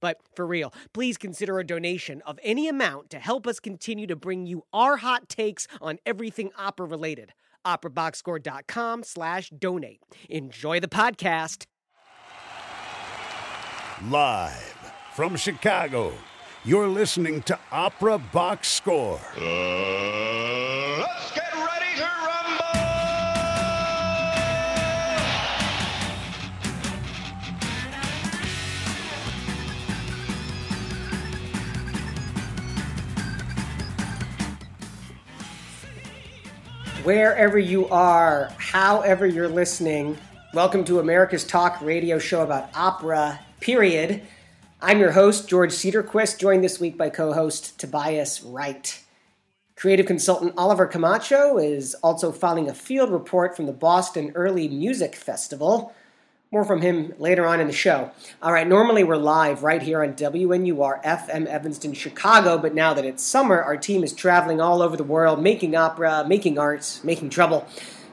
But for real, please consider a donation of any amount to help us continue to bring you our hot takes on everything opera related operaboxscore.com slash donate. Enjoy the podcast. Live from Chicago, you're listening to Opera Box Score. Uh, Wherever you are, however you're listening, welcome to America's Talk radio show about opera, period. I'm your host, George Cedarquist, joined this week by co host Tobias Wright. Creative consultant Oliver Camacho is also filing a field report from the Boston Early Music Festival. More from him later on in the show. All right, normally we're live right here on WNUR FM Evanston, Chicago, but now that it's summer, our team is traveling all over the world, making opera, making art, making trouble.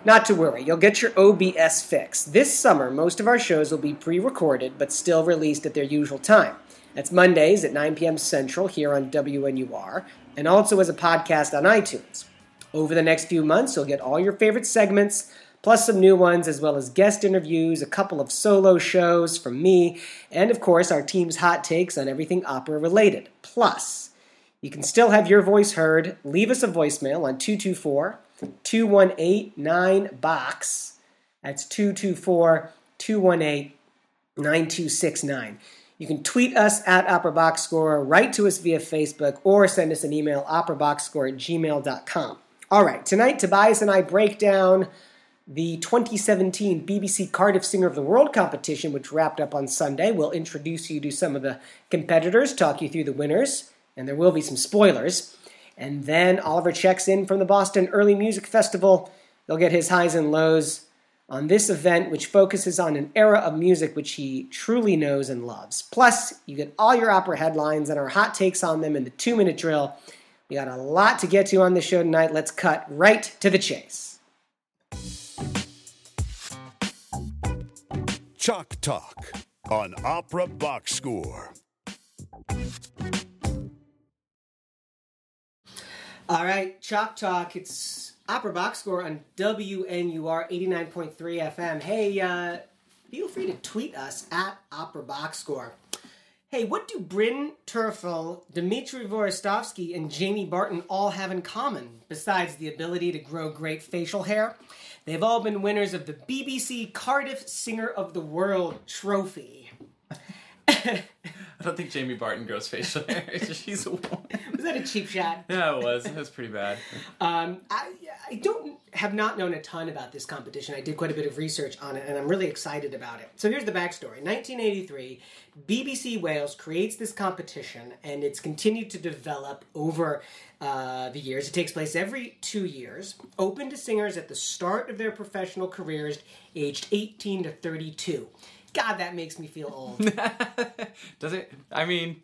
Not to worry, you'll get your OBS fix. This summer, most of our shows will be pre recorded, but still released at their usual time. That's Mondays at 9 p.m. Central here on WNUR, and also as a podcast on iTunes. Over the next few months, you'll get all your favorite segments plus some new ones, as well as guest interviews, a couple of solo shows from me, and of course, our team's hot takes on everything opera related. Plus, you can still have your voice heard. Leave us a voicemail on 224 218 9BOX. That's 224 218 9269. You can tweet us at Opera Box Score, write to us via Facebook, or send us an email, operaboxscore at gmail.com. All right, tonight Tobias and I break down the 2017 BBC Cardiff Singer of the World competition, which wrapped up on Sunday. We'll introduce you to some of the competitors, talk you through the winners, and there will be some spoilers. And then Oliver checks in from the Boston Early Music Festival. He'll get his highs and lows on this event, which focuses on an era of music which he truly knows and loves. Plus, you get all your opera headlines and our hot takes on them in the two minute drill. We got a lot to get to on the show tonight. Let's cut right to the chase. Chalk Talk on Opera Box Score. All right, Chalk Talk. It's Opera Box Score on WNUR 89.3 FM. Hey, uh, feel free to tweet us at Opera Box Score. Hey, what do Bryn Terfel, Dmitry Hvorostovsky, and Jamie Barton all have in common, besides the ability to grow great facial hair? They've all been winners of the BBC Cardiff Singer of the World trophy. I don't think Jamie Barton grows facial hair. She's a woman. Was that a cheap shot? Yeah, it was. It was pretty bad. Um, I, I don't have not known a ton about this competition. I did quite a bit of research on it, and I'm really excited about it. So here's the backstory: 1983, BBC Wales creates this competition, and it's continued to develop over uh, the years. It takes place every two years, open to singers at the start of their professional careers, aged 18 to 32. God, that makes me feel old. Does it? I mean,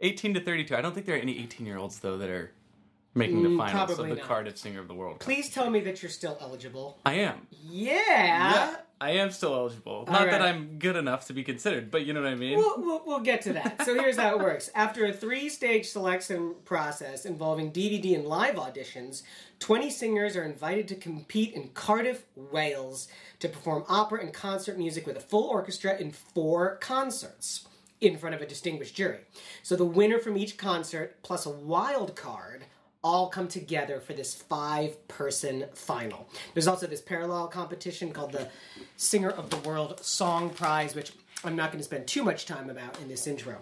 18 to 32. I don't think there are any 18 year olds, though, that are making the Mm, finals of the not. Cardiff Singer of the World. Cup. Please tell me that you're still eligible. I am. Yeah. Yeah, I am still eligible. Not that. I'm good enough to be considered, but you know what I mean? We'll, we'll, we'll get to that. So here's how it works. After a three stage selection process involving DVD and live auditions, 20 singers are invited to compete in Cardiff, Wales to perform opera and concert music with a full orchestra in four concerts in front of a distinguished jury. So the winner from each concert plus a wild card all come together for this five person final. There's also this parallel competition called the Singer of the World Song Prize, which I'm not going to spend too much time about in this intro.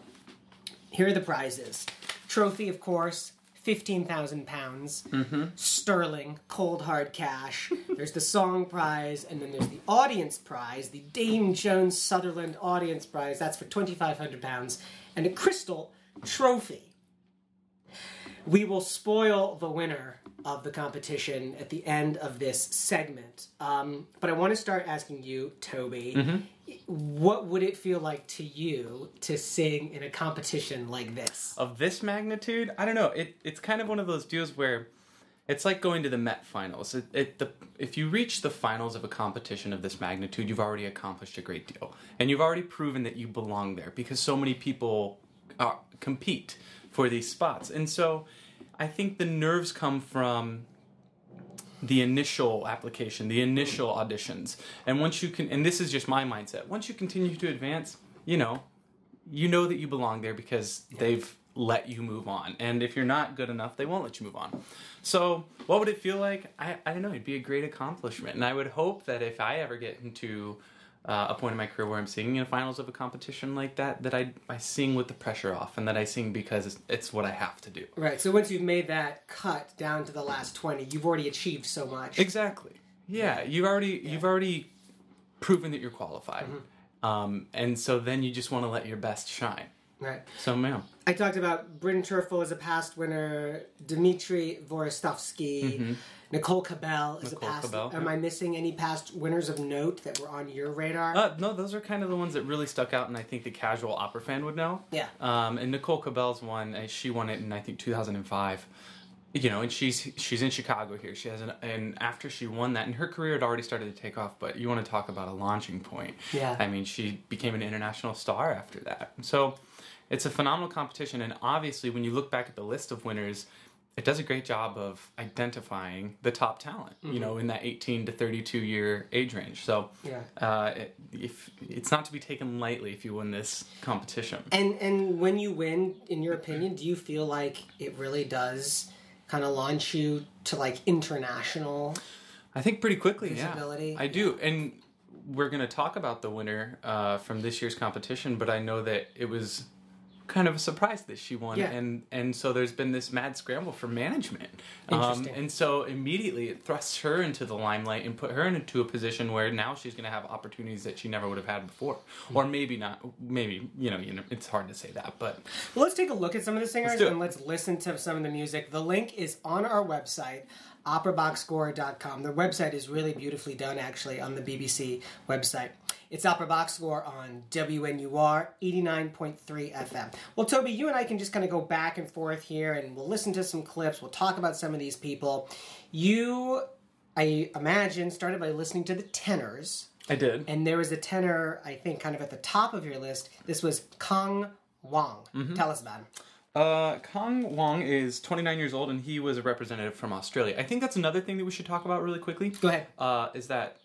Here are the prizes trophy, of course. £15,000 pounds mm-hmm. sterling, cold hard cash. There's the song prize, and then there's the audience prize, the Dame Joan Sutherland Audience Prize. That's for £2,500 pounds, and a crystal trophy. We will spoil the winner of the competition at the end of this segment. Um, but I want to start asking you, Toby, what would it feel like to you to sing in a competition like this? of this magnitude, I don't know. It it's kind of one of those deals where it's like going to the Met Finals. It, it the if you reach the finals of a competition of this magnitude, you've already accomplished a great deal, and you've already proven that you belong there because so many people uh, compete for these spots, and so I think the nerves come from the initial application, the initial auditions, and once you can, and this is just my mindset. Once you continue to advance, you know, you know that you belong there because they've let you move on. And if you're not good enough, they won't let you move on. So, what would it feel like? I, I don't know. It'd be a great accomplishment. And I would hope that if I ever get into uh, a point in my career where I'm singing in finals of a competition like that, that I, I sing with the pressure off and that I sing because it's, it's what I have to do. Right. So once you've made that cut down to the last 20, you've already achieved so much. Exactly. Yeah, you've already you've already proven that you're qualified, um, and so then you just want to let your best shine. Right. So, man, I talked about Bryn Terfel as a past winner, Dmitry Hvorostovsky, Nicole Cabell as Mm-hmm. Nicole a past. Cabell, Am yeah. I missing any past winners of note that were on your radar? uh, no, those are kind of the ones that really stuck out, and I think the casual opera fan would know. Yeah. Um, and Nicole Cabell's one, uh, she won it in I think 2005. You know, and she's she's in Chicago here. She has an and after she won that, and her career had already started to take off. But you want to talk about a launching point? Yeah. I mean, she became an international star after that. So it's a phenomenal competition, and obviously, when you look back at the list of winners, it does a great job of identifying the top talent. You know, in that 18 to 32 year age range. So Yeah. uh, it, if it's not to be taken lightly if you win this competition. And and when you win, in your opinion, do you feel like it really does kind of launch you to like international? I think pretty quickly, Visibility, yeah. I do. And we're going to talk about the winner uh, from this year's competition, but I know that it was kind of a surprise that she won Yeah. and and so there's been this mad scramble for management um, Interesting. and so immediately it thrusts her into the limelight and put her into a position where now she's going to have opportunities that she never would have had before Hmm. or maybe not maybe you know you know it's hard to say that but Well, let's take a look at some of the singers it. and let's listen to some of the music. The link is on our website, operaboxscore.com. Their website is really beautifully done, actually, on the BBC website. It's Opera Box Score on WNUR 89.3 FM. Well, Toby, you and I can just kind of go back and forth here and we'll listen to some clips. We'll talk about some of these people. You, I imagine, started by listening to the tenors. I did And there was a tenor, I think, kind of at the top of your list. This was Kang Wang. Mm-hmm. Tell us about him. Uh, Kang Wang is 29 years old and he was a representative from Australia. I think that's another thing that we should talk about really quickly. Go ahead. Uh, is that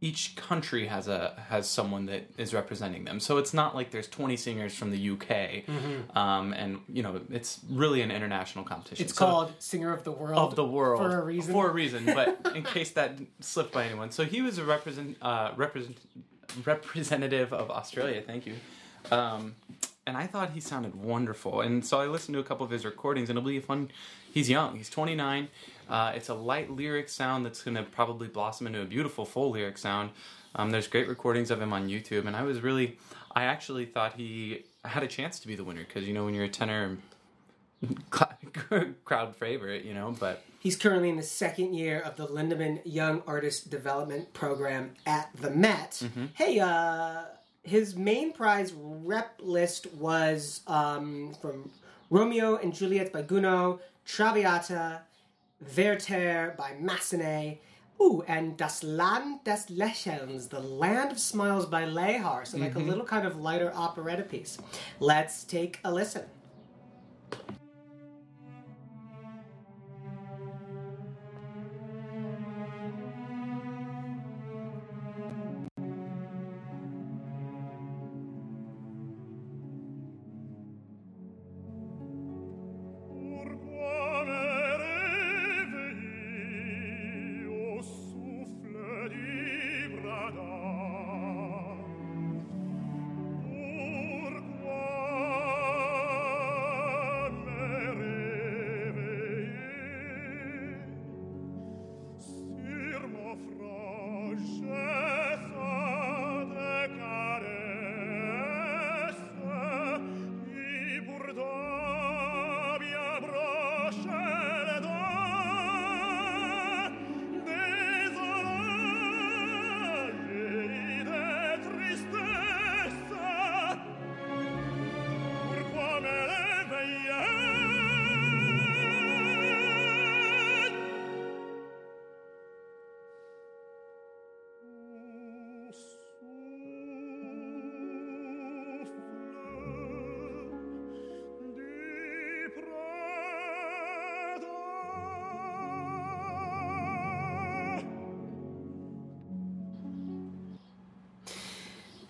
each country has a has someone that is representing them. So it's not like there's 20 singers from the UK, um, and you know it's really an international competition. It's So- called Singer of the World. of the world For a reason. For a reason, but in case that slipped by anyone, so he was a represent uh, represent representative of Australia. Thank you. Um, and I thought he sounded wonderful, and so I listened to a couple of his recordings, and it'll be fun. He's young. He's 29. Uh, it's a light lyric sound that's going to probably blossom into a beautiful full lyric sound. Um, there's great recordings of him on YouTube, and I was really, I actually thought he had a chance to be the winner because you know when you're a tenor, crowd favorite, you know, but He's currently in the second year of the Lindemann Young Artist Development Program at the Met. Mm-hmm. Hey, uh, his main prize rep list was um, from Romeo and Juliet by Gounod, Traviata, Werther by Massenet, ooh, and Das Land des Lächelns, The Land of Smiles by Lehar. So, like a little kind of lighter operetta piece. Let's take a listen.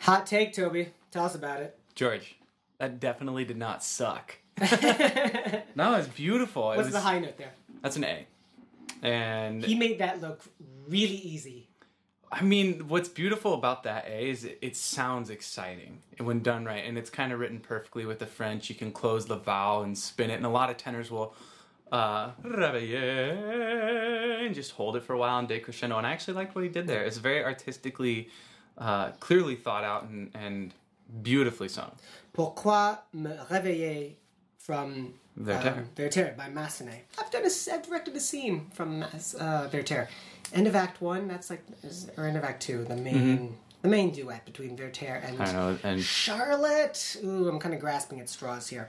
Hot take, Toby. Tell us about it. George, that definitely did not suck. no, it's beautiful. It What's was- the high note there? That's an A. And He made that look really easy. I mean, what's beautiful about that A is it, it sounds exciting when done right, and it's kind of written perfectly with the French. You can close the vowel and spin it, and a lot of tenors will uh, and just hold it for a while and decrescendo. And I actually liked what he did there. It's very artistically, uh, clearly thought out and, and beautifully sung. Pourquoi me réveiller from Werther. um, Werther by Massenet. I've done a, I've directed a scene from uh, Werther. End of Act One. That's like, or end of Act Two. The main, the main duet between Werther and know, and Charlotte. Ooh, I'm kind of grasping at straws here.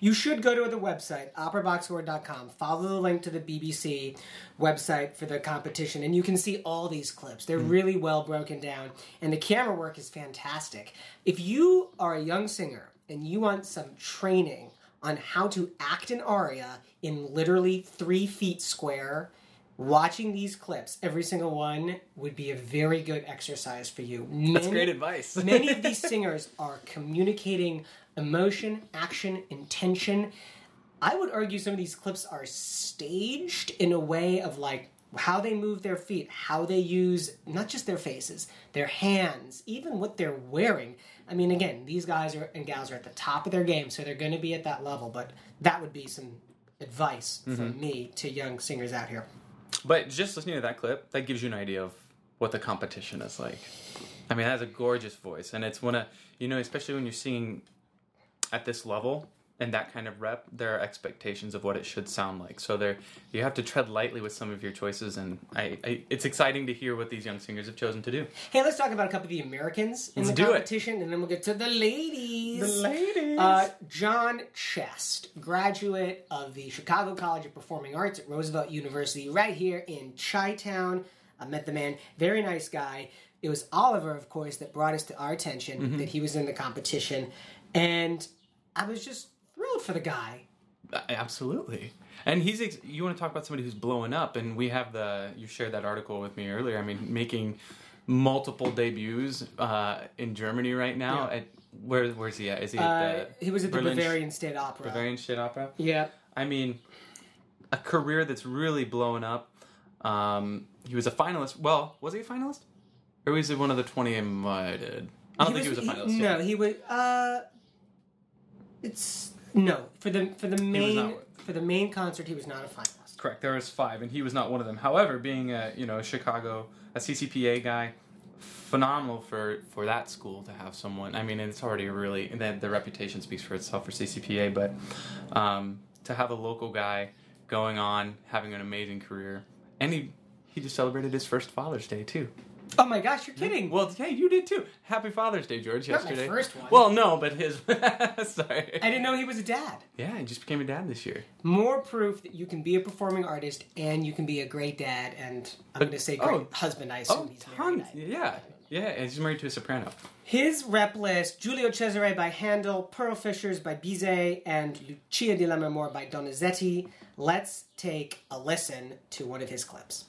You should go to the website, operaboxscore.com. Follow the link to the BBC website for the competition, and you can see all these clips. They're hmm. really well broken down, and the camera work is fantastic. If you are a young singer and you want some training on how to act an aria in literally three feet square, watching these clips, every single one, would be a very good exercise for you. that's Many- great advice. Many of these singers are communicating emotion, action, intention. I would argue some of these clips are staged in a way of like how they move their feet, how they use not just their faces, their hands, even what they're wearing. I mean, again, these guys are and gals are at the top of their game, so they're going to be at that level. But that would be some advice from mm-hmm. me to young singers out here. But just listening to that clip, that gives you an idea of what the competition is like. I mean, it has a gorgeous voice, and it's one of you know, especially when you're singing at this level and that kind of rep, there are expectations of what it should sound like. So there, you have to tread lightly with some of your choices, and I, I it's exciting to hear what these young singers have chosen to do. Hey, let's talk about a couple of the Americans in Let's the do it. competition, and then we'll get to the ladies. The ladies. Uh, John Chest, graduate of the Chicago College of Performing Arts at Roosevelt University, right here in Chi Town. I met the man, very nice guy. It was Oliver, of course, that brought us to our attention Mm-hmm. that he was in the competition, and I was just for the guy. Uh, Absolutely. And he's ex- you want to talk about somebody who's blowing up and we have the you shared that article with me earlier. I mean, making multiple debuts uh, in Germany right now. Yeah. At where where's he at? Is he Uh, at the he was at the Berlin- Bavarian State Opera. Bavarian State Opera? Yeah. I mean, a career that's really blowing up. Um, he was a finalist. Well, was he a finalist? Or was he one of the 20 invited? I don't think he was a finalist. No, he was. Uh, it's no for the for the main for the main concert. He was not a finalist. Correct. There was five, and he was not one of them. However, being a you know a Chicago a CCPA guy, phenomenal for for that school to have someone. I mean, it's already really the, the reputation speaks for itself for CCPA, but um, to have a local guy going on having an amazing career, and he he just celebrated his first Father's Day too. Oh my gosh, you're kidding! Well, yeah, you did too. Happy Father's Day, George. Not my yesterday. first one. Well, no, but his. sorry. I didn't know he was a dad. Yeah, he just became a dad this year. More proof that you can be a performing artist and you can be a great dad and I'm going to say great oh. husband. I oh, assume Oh, he's married. tons. Yeah, yeah. And he's married to a soprano. His rep list: Giulio Cesare by Handel, Pearl Fishers by Bizet, and Lucia di Lammermoor by Donizetti. Let's take a listen to one of his clips.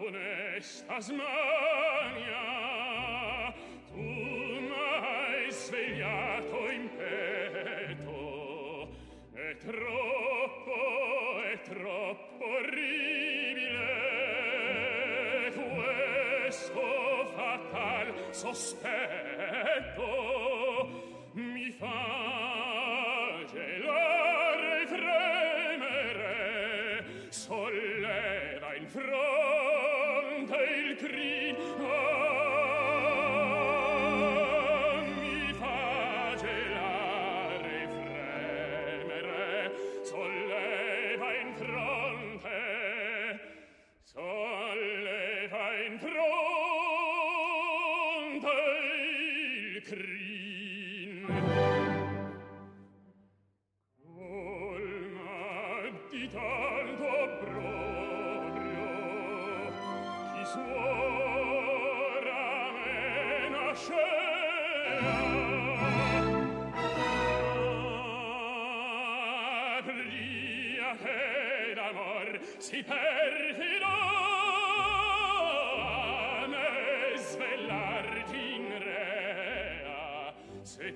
funes Tasmania tu m'hai svegliato in petto è troppo è troppo orribile. Questo fatal sospetto mi fa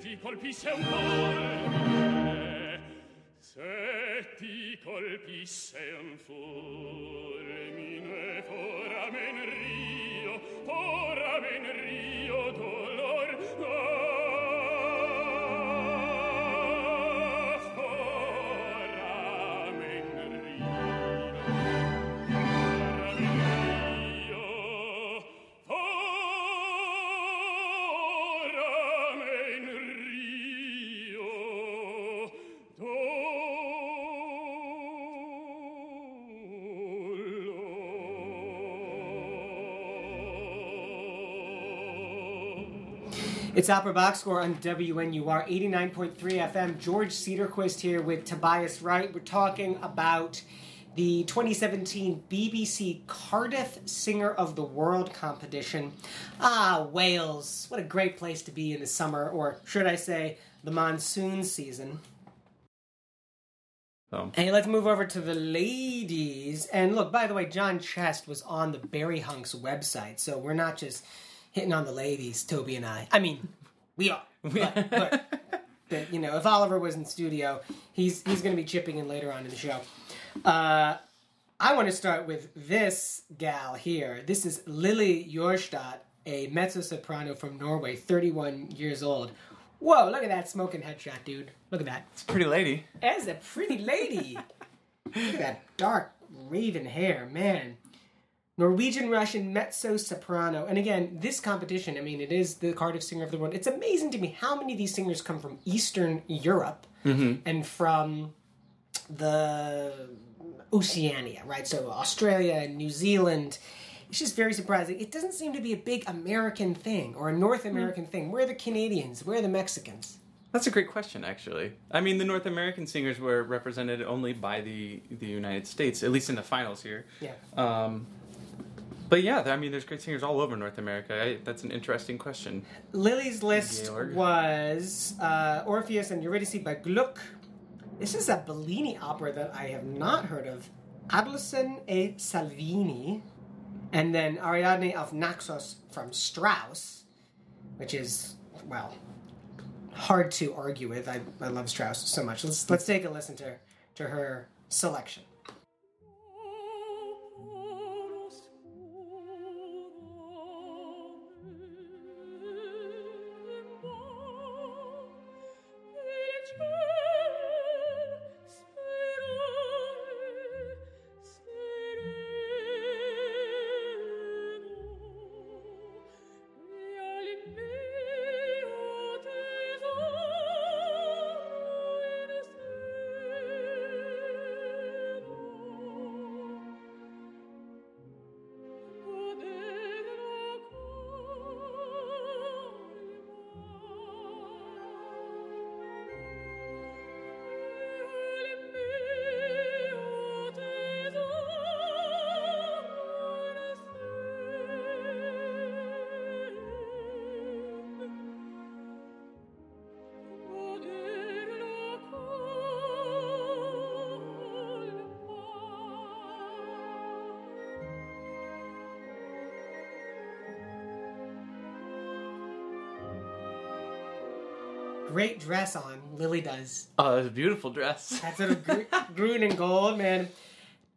ti colpisce un cuore se ti colpisce un fulmine ora men rio ora men rio d'ora It's Opera Box Score on WNUR 89.3 FM. George Cedarquist here with Tobias Wright. We're talking about the 2017 BBC Cardiff Singer of the World competition. Ah, Wales. What a great place to be in the summer, or should I say, the monsoon season. So, Hey, let's move over to the ladies. And look, by the way, John Chest was on the Barihunks website, so we're not just hitting on the ladies, Toby and I. I mean, we are. But, but, but, you know, if Oliver was in studio, he's he's going to be chipping in later on in the show. Uh, I want to start with this gal here. This is Lily Jorstad, a mezzo soprano from Norway, 31 years old. Whoa, look at that smoking headshot, dude. Look at that. It's a pretty lady. As a pretty lady. Look at that dark raven hair, man. Norwegian Russian mezzo soprano. And again, this competition, I mean, it is the Cardiff Singer of the World. It's amazing to me how many of these singers come from Eastern Europe and from the Oceania, right? So Australia and New Zealand. It's just very surprising. It doesn't seem to be a big American thing or a North American thing. Where are the Canadians? Where are the Mexicans? That's a great question, actually. I mean, the North American singers were represented only by the the United States, at least in the finals here. Yeah. Um, but yeah, I mean, there's great singers all over North America. I, that's an interesting question. Lily's list Georg. was uh, Orpheus and Eurydice by Gluck. This is a Bellini opera that I have not heard of. Adelson e Salvini. And then Ariadne of Naxos from Strauss, which is, well, hard to argue with. I, I love Strauss so much. Let's, let's take a listen to, to her selection. Dress on, Lily does. Oh, it's a beautiful dress. That's sort of gr- green and gold, man.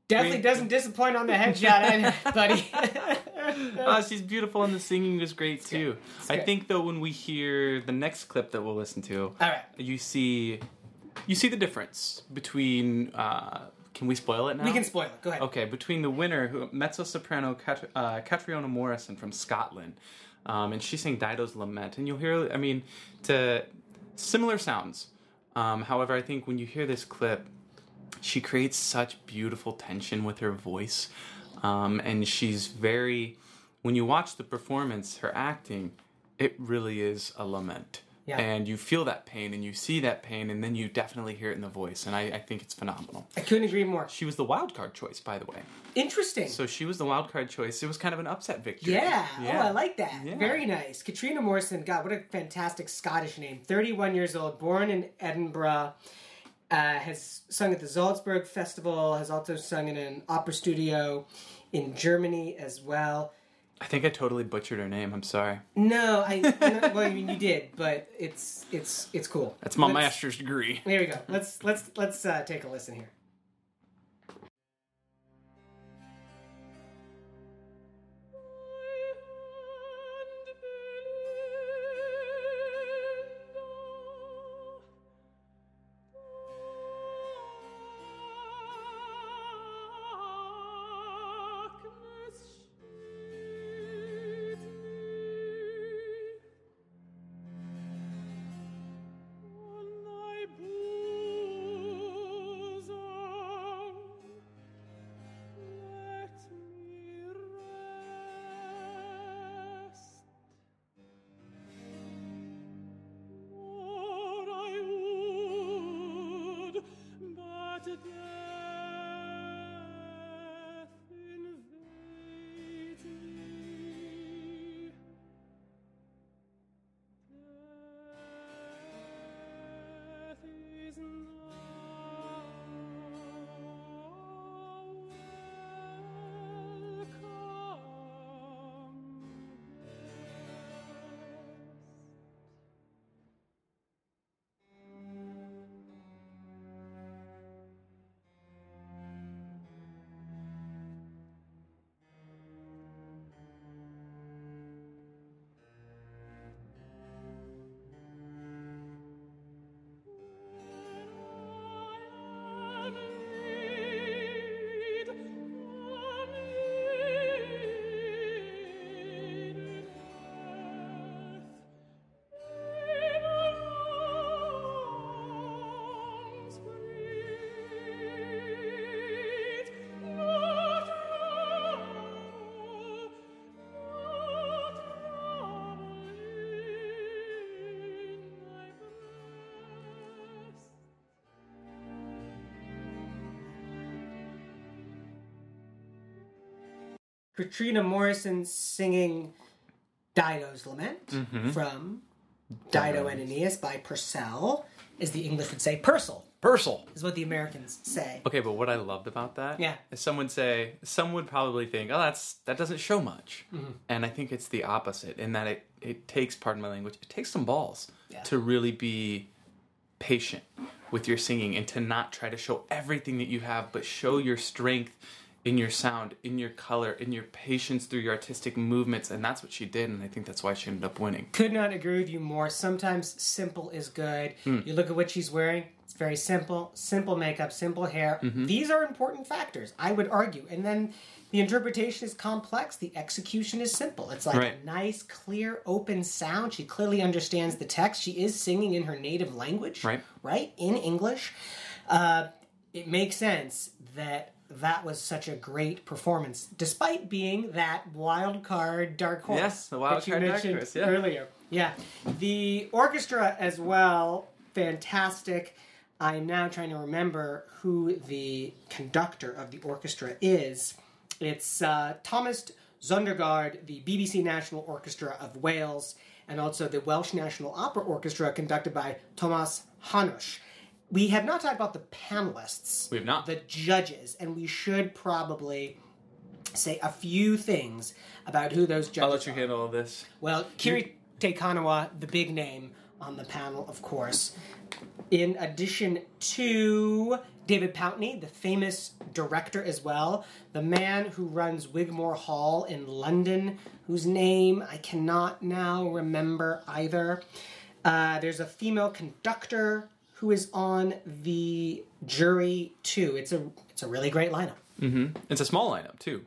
Definitely Green- doesn't disappoint on the headshot, buddy. oh, she's beautiful, and the singing is great too. I think though, when we hear the next clip that we'll listen to, All right. you see, you see the difference between. Uh, can we spoil it now? we can spoil it. Go ahead. Okay, between the winner, who mezzo soprano Cat- uh, Catriona Morrison from Scotland, um, and she sang Dido's Lament, and you'll hear, I mean, to similar sounds. Um, however, I think when you hear this clip, she creates such beautiful tension with her voice, um, and she's very. When you watch the performance, her acting, it really is a lament. Yeah. And you feel that pain and you see that pain, and then you definitely hear it in the voice. And I, I think it's phenomenal. I couldn't agree more. She was the wild card choice, by the way. Interesting. So she was the wild card choice. It was kind of an upset victory. yeah. Oh, I like that. Yeah. Very nice. Katrina Morrison, God, what a fantastic Scottish name. 31 years old, born in Edinburgh, uh, has sung at the Salzburg Festival, has also sung in an opera studio in Germany as well. I think I totally butchered her name. I'm sorry. No, I. no, well, I mean, you did, but it's it's it's cool. That's my Let's- master's degree. There we go. Let's let's let's uh, take a listen here. Katrina Morrison singing Dido's Lament from Dido and Aeneas by Purcell, as the English would say. Purcell Purcell. is what the Americans say. Okay, but what I loved about that, Yeah. is some would say, some would probably think, oh, that's that doesn't show much, Mm-hmm. and I think it's the opposite in that it it takes, pardon my language, it takes some balls Yeah. to really be patient with your singing and to not try to show everything that you have, but show your strength in your sound, in your color, in your patience through your artistic movements, and that's what she did, and I think that's why she ended up winning. Could not agree with you more. Sometimes simple is good. You look at what she's wearing, it's very simple. Simple makeup, simple hair. These are important factors, I would argue. And then the interpretation is complex, the execution is simple. It's like Right. a nice, clear, open sound. She clearly understands the text. She is singing in her native language, Right. Right? In English. Uh, it makes sense that that was such a great performance, despite being that wild card dark horse. Yes, the wild card dark horse, yeah. earlier. Yeah, the orchestra as well, fantastic. I'm now trying to remember who the conductor of the orchestra is. It's uh, Thomas Søndergård, the BBC National Orchestra of Wales, and also the Welsh National Opera Orchestra, conducted by Thomas Hanus. We have not talked about the panelists, We have not. the judges, and we should probably say a few things about who those judges I'll let you are. handle all this. Well, Kiri Kanawa, the big name on the panel, of course. In addition to David Pountney, the famous director as well, the man who runs Wigmore Hall in London, whose name I cannot now remember either. Uh, there's a female conductor who is on the jury too. It's a it's a really great lineup. It's a small lineup too.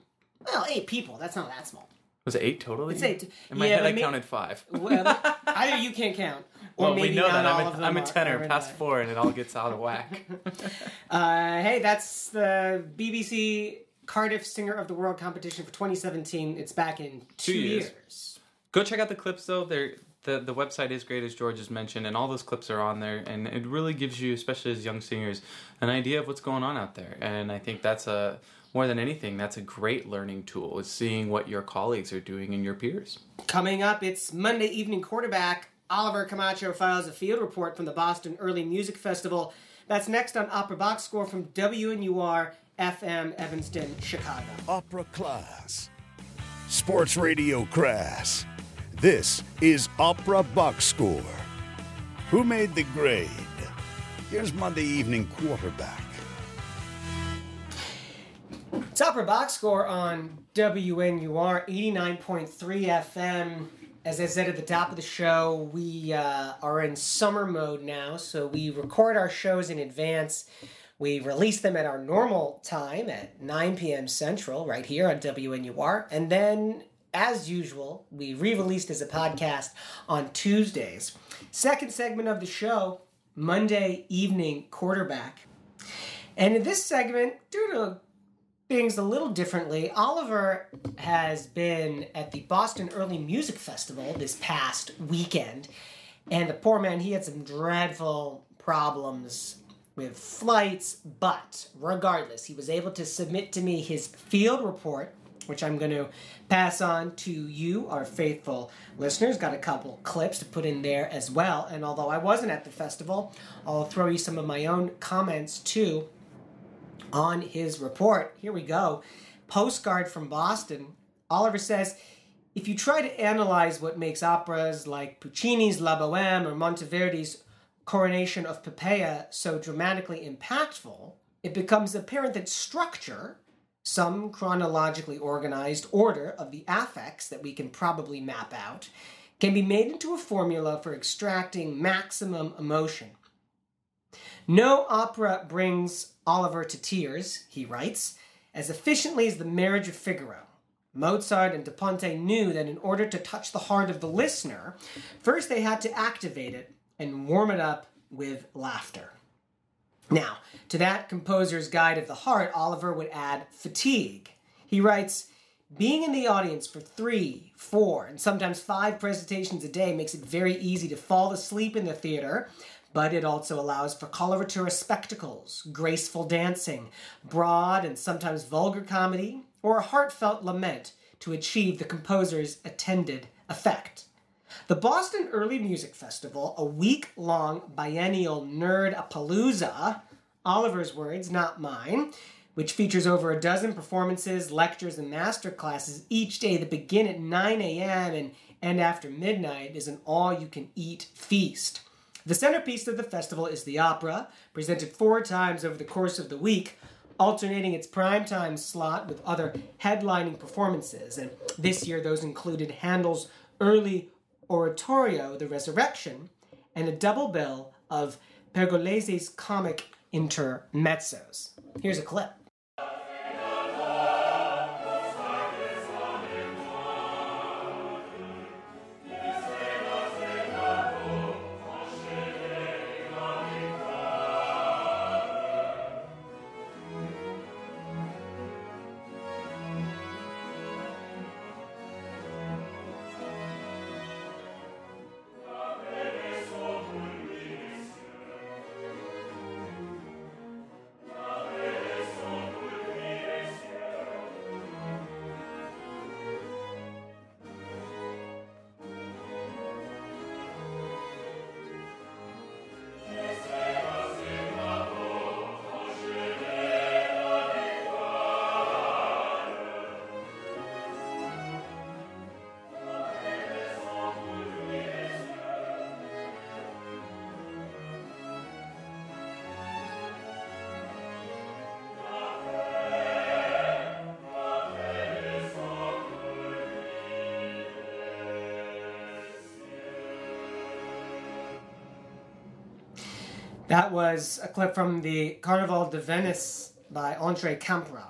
Well, eight people. That's not that small. Was it eight totally? It's eight. In my Yeah, head, I may- counted five. Well, either you can't count, or Well, maybe we know not that all I'm of a, them I'm a tenor, past four, and it all gets out of whack. Uh, hey, that's the BBC Cardiff Singer of the World competition for 2017. It's back in two, Two years. years. Go check out the clips though. They're, the the website is great as George has mentioned, and all those clips are on there, and it really gives you, especially as young singers, an idea of what's going on out there. And I think that's a more than anything, that's a great learning tool. Is seeing what your colleagues are doing and your peers. Coming up, it's Monday evening quarterback. Oliver Camacho files a field report from the Boston Early Music Festival. That's next on Opera Box Score from WNUR FM Evanston, Chicago. Opera Class. Sports Radio Crass. This is Opera Box Score. Who made the grade? Here's Monday Evening Quarterback. It's Opera Box Score on WNUR 89.3 FM. As I said at the top of the show, we uh, are in summer mode now, so we record our shows in advance. We release them at our normal time at 9 p.m. Central, right here on WNUR. And then, as usual, we re released as a podcast on Tuesdays. Second segment of the show, Monday evening quarterback. And in this segment, due to things a little differently, Oliver has been at the Boston Early Music Festival this past weekend. And the poor man, he had some dreadful problems with flights, but regardless, he was able to submit to me his field report, which I'm going to pass on to you, our faithful listeners. Got a couple clips to put in there as well. And although I wasn't at the festival, I'll throw you some of my own comments too on his report. Here we go. Postcard from Boston. Oliver says, if you try to analyze what makes operas like Puccini's La Boheme or Monteverdi's Coronation of Poppaea so dramatically impactful, it becomes apparent that structure, some chronologically organized order of the affects that we can probably map out, can be made into a formula for extracting maximum emotion. No opera brings Oliver to tears, he writes, as efficiently as the marriage of Figaro. Mozart and Da Ponte knew that in order to touch the heart of the listener, first they had to activate it and warm it up with laughter. Now, to that composer's guide of the heart, Oliver would add fatigue. He writes, being in the audience for three, four, and sometimes five presentations a day makes it very easy to fall asleep in the theater, but it also allows for coloratura spectacles, graceful dancing, broad and sometimes vulgar comedy, or a heartfelt lament to achieve the composer's intended effect. The Boston Early Music Festival, a week long biennial nerd palooza, Oliver's words, not mine, which features over a dozen performances, lectures, and master classes each day that begin at 9 a.m. and end after midnight, is an all you can eat feast. The centerpiece of the festival is the opera, presented four times over the course of the week, alternating its primetime slot with other headlining performances. And this year, those included Handel's early oratorio, The Resurrection, and a double bill of Pergolesi's comic intermezzos. Here's a clip. That was a clip from the Carnival de Venice by Andre Campra.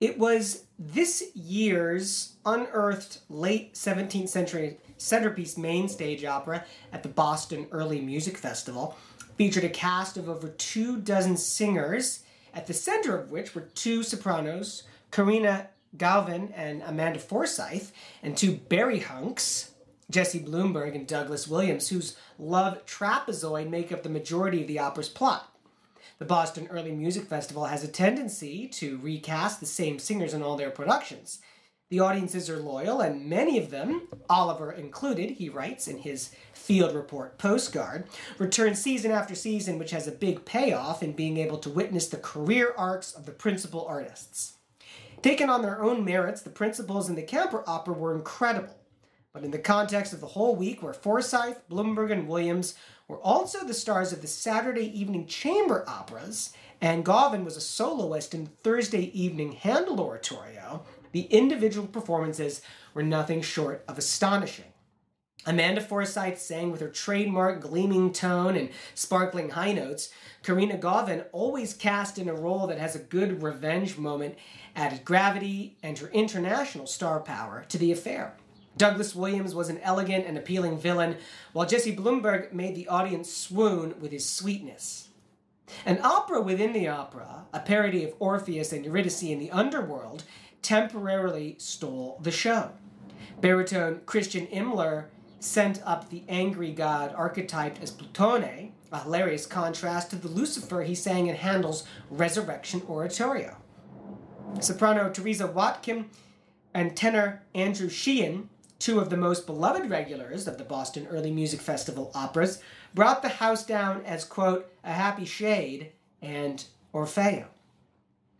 It was this year's unearthed late 17th century centerpiece main stage opera at the Boston Early Music Festival. Featured a cast of over two dozen singers, at the center of which were two sopranos, Karina Gauvin and Amanda Forsythe, and two barihunks, Jesse Blumberg and Douglas Williams, whose love trapezoid make up the majority of the opera's plot. The Boston Early Music Festival has a tendency to recast the same singers in all their productions. The audiences are loyal, and many of them, Oliver included, he writes in his field report postcard, return season after season, which has a big payoff in being able to witness the career arcs of the principal artists. Taken on their own merits, the principals in the Campra opera were incredible. But in the context of the whole week, where Forsythe, Blumberg, and Williams were also the stars of the Saturday evening chamber operas, and Gauvin was a soloist in the Thursday evening Handel oratorio, the individual performances were nothing short of astonishing. Amanda Forsythe sang with her trademark gleaming tone and sparkling high notes. Karina Gauvin, always cast in a role that has a good revenge moment, added gravity and her international star power to the affair. Douglas Williams was an elegant and appealing villain, while Jesse Blumberg made the audience swoon with his sweetness. An opera within the opera, a parody of Orpheus and Eurydice in the underworld, temporarily stole the show. Baritone Christian Immler sent up the angry god archetyped as Plutone, a hilarious contrast to the Lucifer he sang in Handel's Resurrection Oratorio. Soprano Teresa Wakim and tenor Andrew Sheehan, two of the most beloved regulars of the Boston Early Music Festival operas, brought the house down as, quote, a happy shade and Orfeo.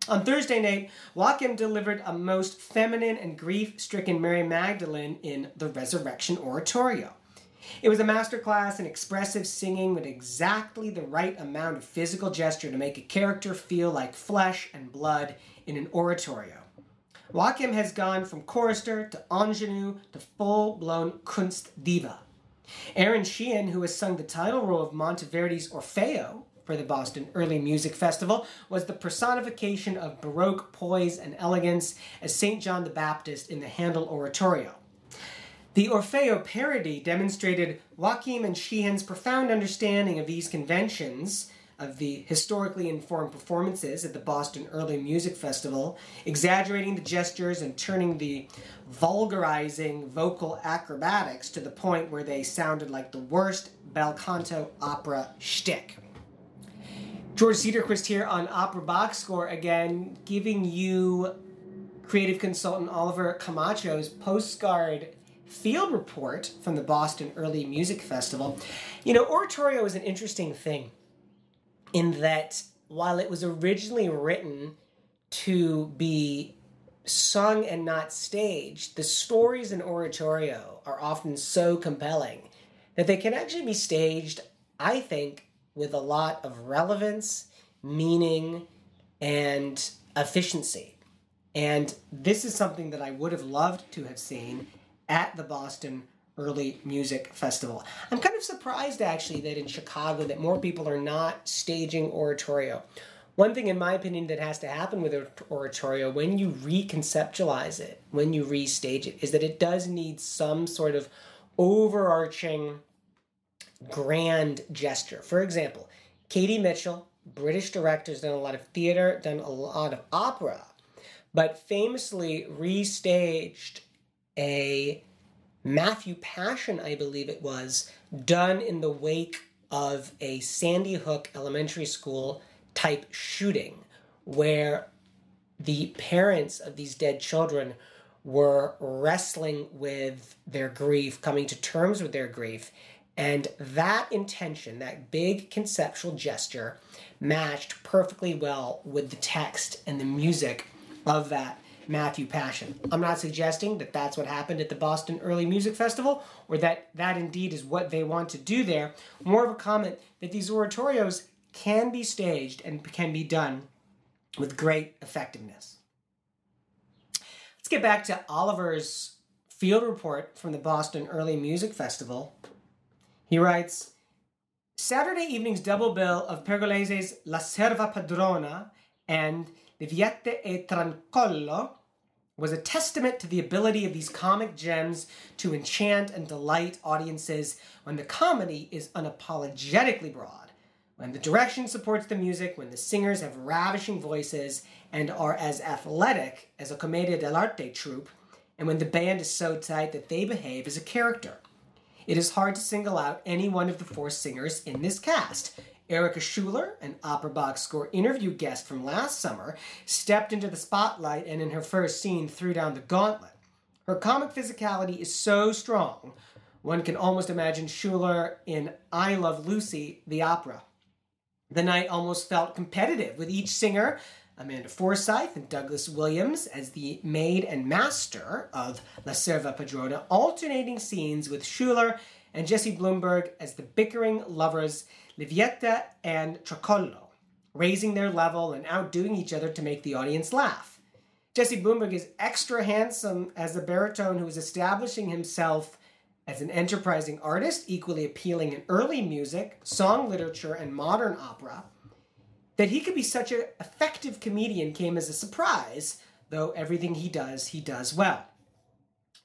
On Thursday night, Wakim delivered a most feminine and grief stricken Mary Magdalene in the Resurrection Oratorio. It was a masterclass in expressive singing with exactly the right amount of physical gesture to make a character feel like flesh and blood in an oratorio. Wakim has gone from chorister to ingenue to full blown Kunstdiva. Aaron Sheehan, who has sung the title role of Monteverdi's Orfeo, for the Boston Early Music Festival was the personification of Baroque poise and elegance as St. John the Baptist in the Handel Oratorio. The Orfeo parody demonstrated Wakim and Sheehan's profound understanding of these conventions of the historically informed performances at the Boston Early Music Festival, exaggerating the gestures and turning the vulgarizing vocal acrobatics to the point where they sounded like the worst bel canto opera shtick. George Cederquist here on Opera Box Score again, giving you creative consultant Oliver Camacho's postcard field report from the Boston Early Music Festival. You know, oratorio is an interesting thing in that while it was originally written to be sung and not staged, the stories in oratorio are often so compelling that they can actually be staged, I think, with a lot of relevance, meaning, and efficiency. And this is something that I would have loved to have seen at the Boston Early Music Festival. I'm kind of surprised actually that in Chicago that more people are not staging oratorio. One thing in my opinion that has to happen with oratorio when you reconceptualize it, when you restage it is that it does need some sort of overarching grand gesture. For example, Katie Mitchell, British director, has done a lot of theater, done a lot of opera, but famously restaged a Matthew Passion, I believe it was, done in the wake of a Sandy Hook elementary school type shooting where the parents of these dead children were wrestling with their grief, coming to terms with their grief, and that intention, that big conceptual gesture, matched perfectly well with the text and the music of that Matthew Passion. I'm not suggesting that that's what happened at the Boston Early Music Festival or that that indeed is what they want to do there. More of a comment that these oratorios can be staged and can be done with great effectiveness. Let's get back to Oliver's field report from the Boston Early Music Festival. He writes Saturday evening's double bill of Pergolesi's La Serva Padrona and the Viette e Tracollo was a testament to the ability of these comic gems to enchant and delight audiences when the comedy is unapologetically broad, when the direction supports the music, when the singers have ravishing voices and are as athletic as a commedia dell'arte troupe, and when the band is so tight that they behave as a character it is hard to single out any one of the four singers in this cast. Erica Schuller, an Opera Box Score interview guest from last summer, stepped into the spotlight and in her first scene threw down the gauntlet. Her comic physicality is so strong, one can almost imagine Schuller in I Love Lucy, the opera. The night almost felt competitive, with each singer Amanda Forsythe and Douglas Williams as the maid and master of La Serva Padrona, alternating scenes with Schuller and Jesse Blumberg as the bickering lovers Livietta and Tracollo, raising their level and outdoing each other to make the audience laugh. Jesse Blumberg is extra handsome as a baritone who is establishing himself as an enterprising artist, equally appealing in early music, song literature, and modern opera. That he could be such an effective comedian came as a surprise, though everything he does, he does well.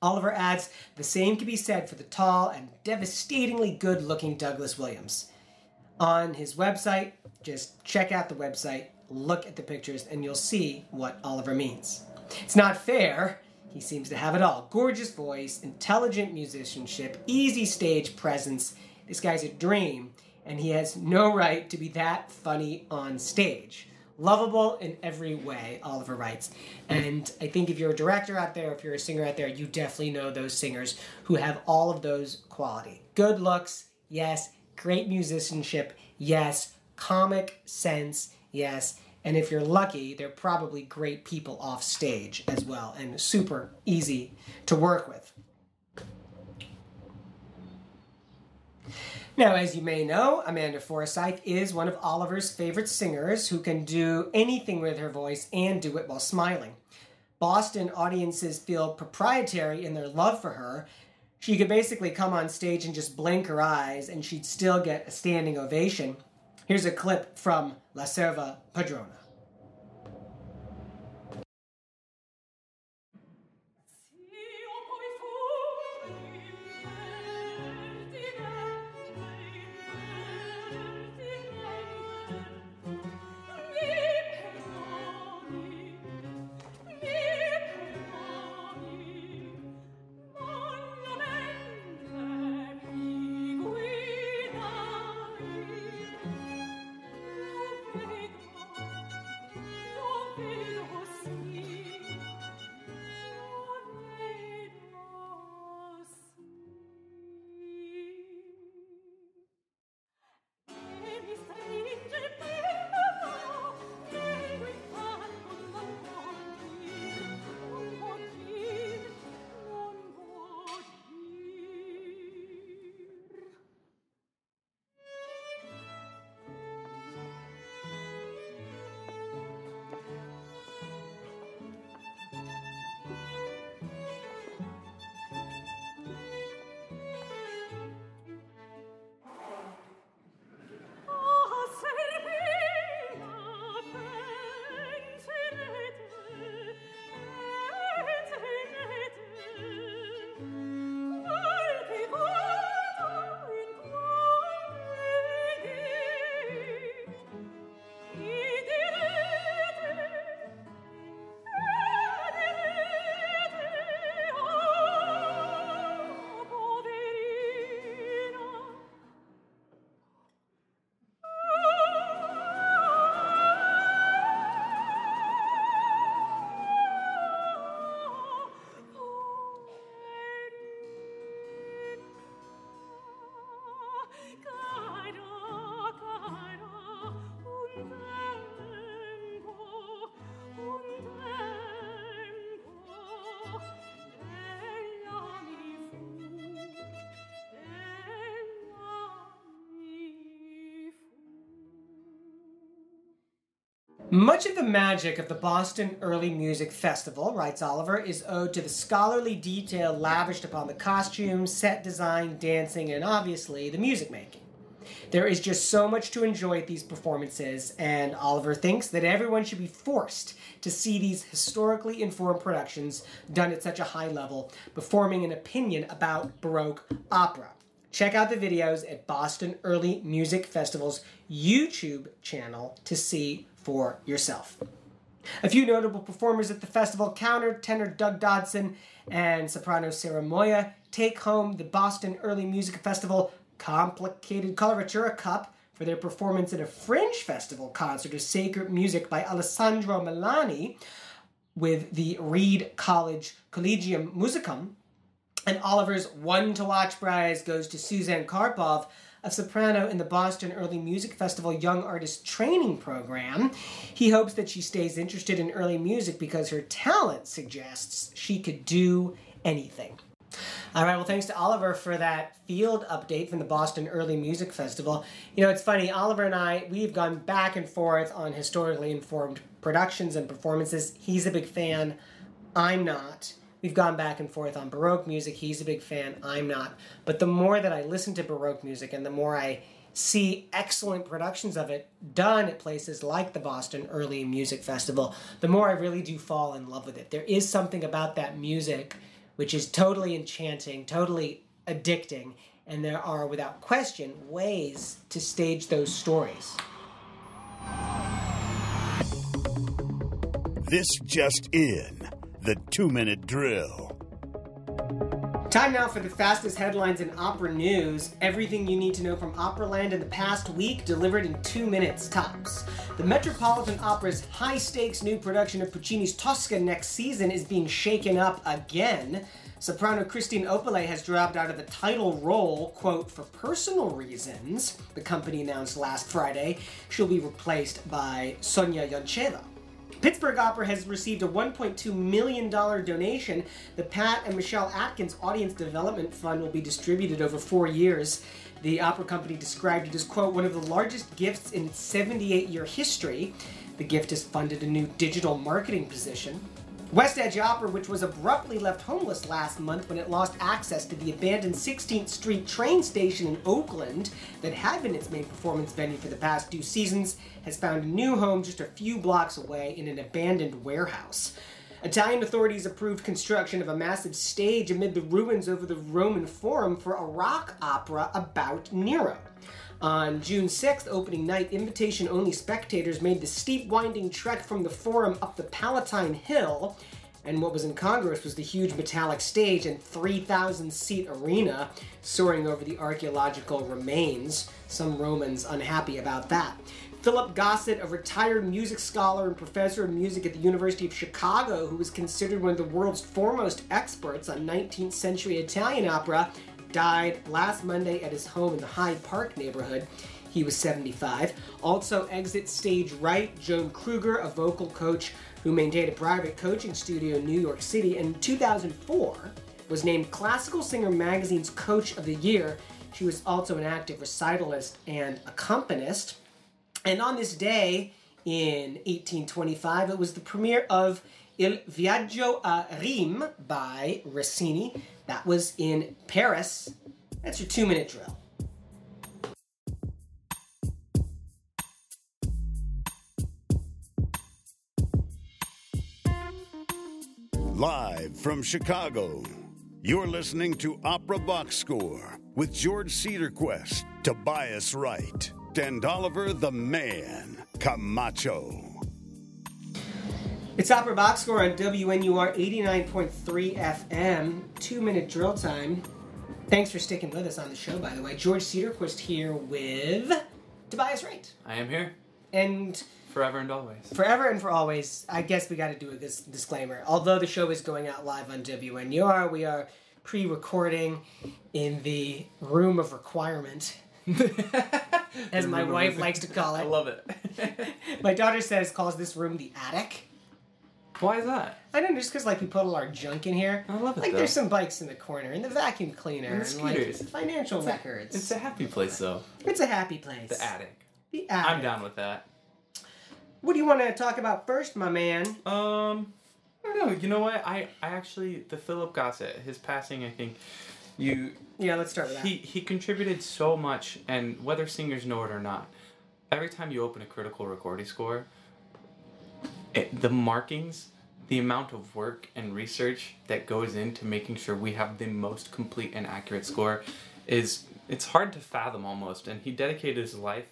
Oliver adds the same can be said for the tall and devastatingly good looking Douglas Williams. On his website, just check out the website, look at the pictures, and you'll see what Oliver means. It's not fair. He seems to have it all gorgeous voice, intelligent musicianship, easy stage presence. This guy's a dream, and he has no right to be that funny on stage. Lovable in every way, Oliver writes. And I think if you're a director out there, if you're a singer out there, you definitely know those singers who have all of those quality. Good looks, yes. Great musicianship, yes. Comic sense, yes. And if you're lucky, they're probably great people off stage as well and super easy to work with. Now, as you may know, Amanda Forsythe is one of Oliver's favorite singers who can do anything with her voice and do it while smiling. Boston audiences feel proprietary in their love for her. She could basically come on stage and just blink her eyes, and she'd still get a standing ovation. Here's a clip from La Serva Padrona. Much of the magic of the Boston Early Music Festival, writes Oliver, is owed to the scholarly detail lavished upon the costumes, set design, dancing, and obviously the music making. There is just so much to enjoy at these performances, and Oliver thinks that everyone should be forced to see these historically informed productions done at such a high level, performing an opinion about Baroque opera. Check out the videos at Boston Early Music Festival's YouTube channel to see for yourself. A few notable performers at the festival countertenor Doug Dodson and soprano Sarah Moya take home the Boston Early Music Festival Complicated Coloratura Cup for their performance at a Fringe Festival concert of sacred music by Alessandro Melani with the Reed College Collegium Musicum. And Oliver's one to watch prize goes to Suzanne Karpov a soprano in the Boston Early Music Festival Young Artist Training Program. He hopes that she stays interested in early music because her talent suggests she could do anything. All right, well, thanks to Oliver for that field update from the Boston Early Music Festival. You know, it's funny, Oliver and I, we've gone back and forth on historically informed productions and performances. He's a big fan, I'm not. We've gone back and forth on Baroque music. He's a big fan, I'm not. But the more that I listen to Baroque music and the more I see excellent productions of it done at places like the Boston Early Music Festival, the more I really do fall in love with it. There is something about that music which is totally enchanting, totally addicting, and there are, without question, ways to stage those stories. This just in the two minute drill. Time now for the fastest headlines in opera news. Everything you need to know from Operaland in the past week, delivered in two minutes tops. The Metropolitan Opera's high stakes new production of Puccini's Tosca next season is being shaken up again. Soprano Kristine Opolais has dropped out of the title role, quote, for personal reasons, the company announced last Friday. She'll be replaced by Sonia Yoncheva. Pittsburgh Opera has received a $1.2 million donation. The Pat and Michelle Atkins Audience Development Fund will be distributed over four years. The opera company described it as, quote, one of the largest gifts in its 78 year history. The gift has funded a new digital marketing position. West Edge Opera, which was abruptly left homeless last month when it lost access to the abandoned 16th Street train station in Oakland that had been its main performance venue for the past two seasons, has found a new home just a few blocks away in an abandoned warehouse. Italian authorities approved construction of a massive stage amid the ruins over the Roman Forum for a rock opera about Nero. On June 6th, opening night, invitation only spectators made the steep winding trek from the Forum up the Palatine Hill. And what was incongruous was the huge metallic stage and 3,000 seat arena soaring over the archaeological remains. Some Romans unhappy about that. Philip Gossett, a retired music scholar and professor of music at the University of Chicago, who was considered one of the world's foremost experts on 19th century Italian opera, died last Monday at his home in the Hyde Park neighborhood. He was 75. Also, exit stage right, Joan Kruger, a vocal coach who maintained a private coaching studio in New York City in 2004, was named Classical Singer Magazine's Coach of the Year. She was also an active recitalist and accompanist. And on this day in 1825, it was the premiere of Il Viaggio a Reims by Rossini. That was in Paris. That's your two minute drill. Live from Chicago, you're listening to Opera Box Score with George Cederquist, Tobias Wright, and Oliver the Man Camacho. It's Opera Box Score on WNUR 89.3 FM. Two minute drill time. Thanks for sticking with us on the show, by the way. George Cederquist here with Tobias Wright. I am here And forever and always. forever and for always, I guess we got to do a dis- disclaimer. Although the show is going out live on WNUR, we are pre recording in the room of requirement, as my wife likes to call it. I love it. My daughter says, calls this room the attic. Why is that? I don't know, just because like we put all our junk in here. I love it, Like though. there's some bikes in the corner, and the vacuum cleaner, And and, like financial records. It's a happy place though. It's a happy place. The attic. The attic. I'm down with that. What do you want to talk about first, my man? Um, I don't know. You know what? I I actually the Philip Gossett, his passing. I think you Yeah, let's start with that. he he contributed so much, and whether singers know it or not, every time you open a critical recording score, it, the markings, the amount of work and research that goes into making sure we have the most complete and accurate score, is it's hard to fathom almost. And he dedicated his life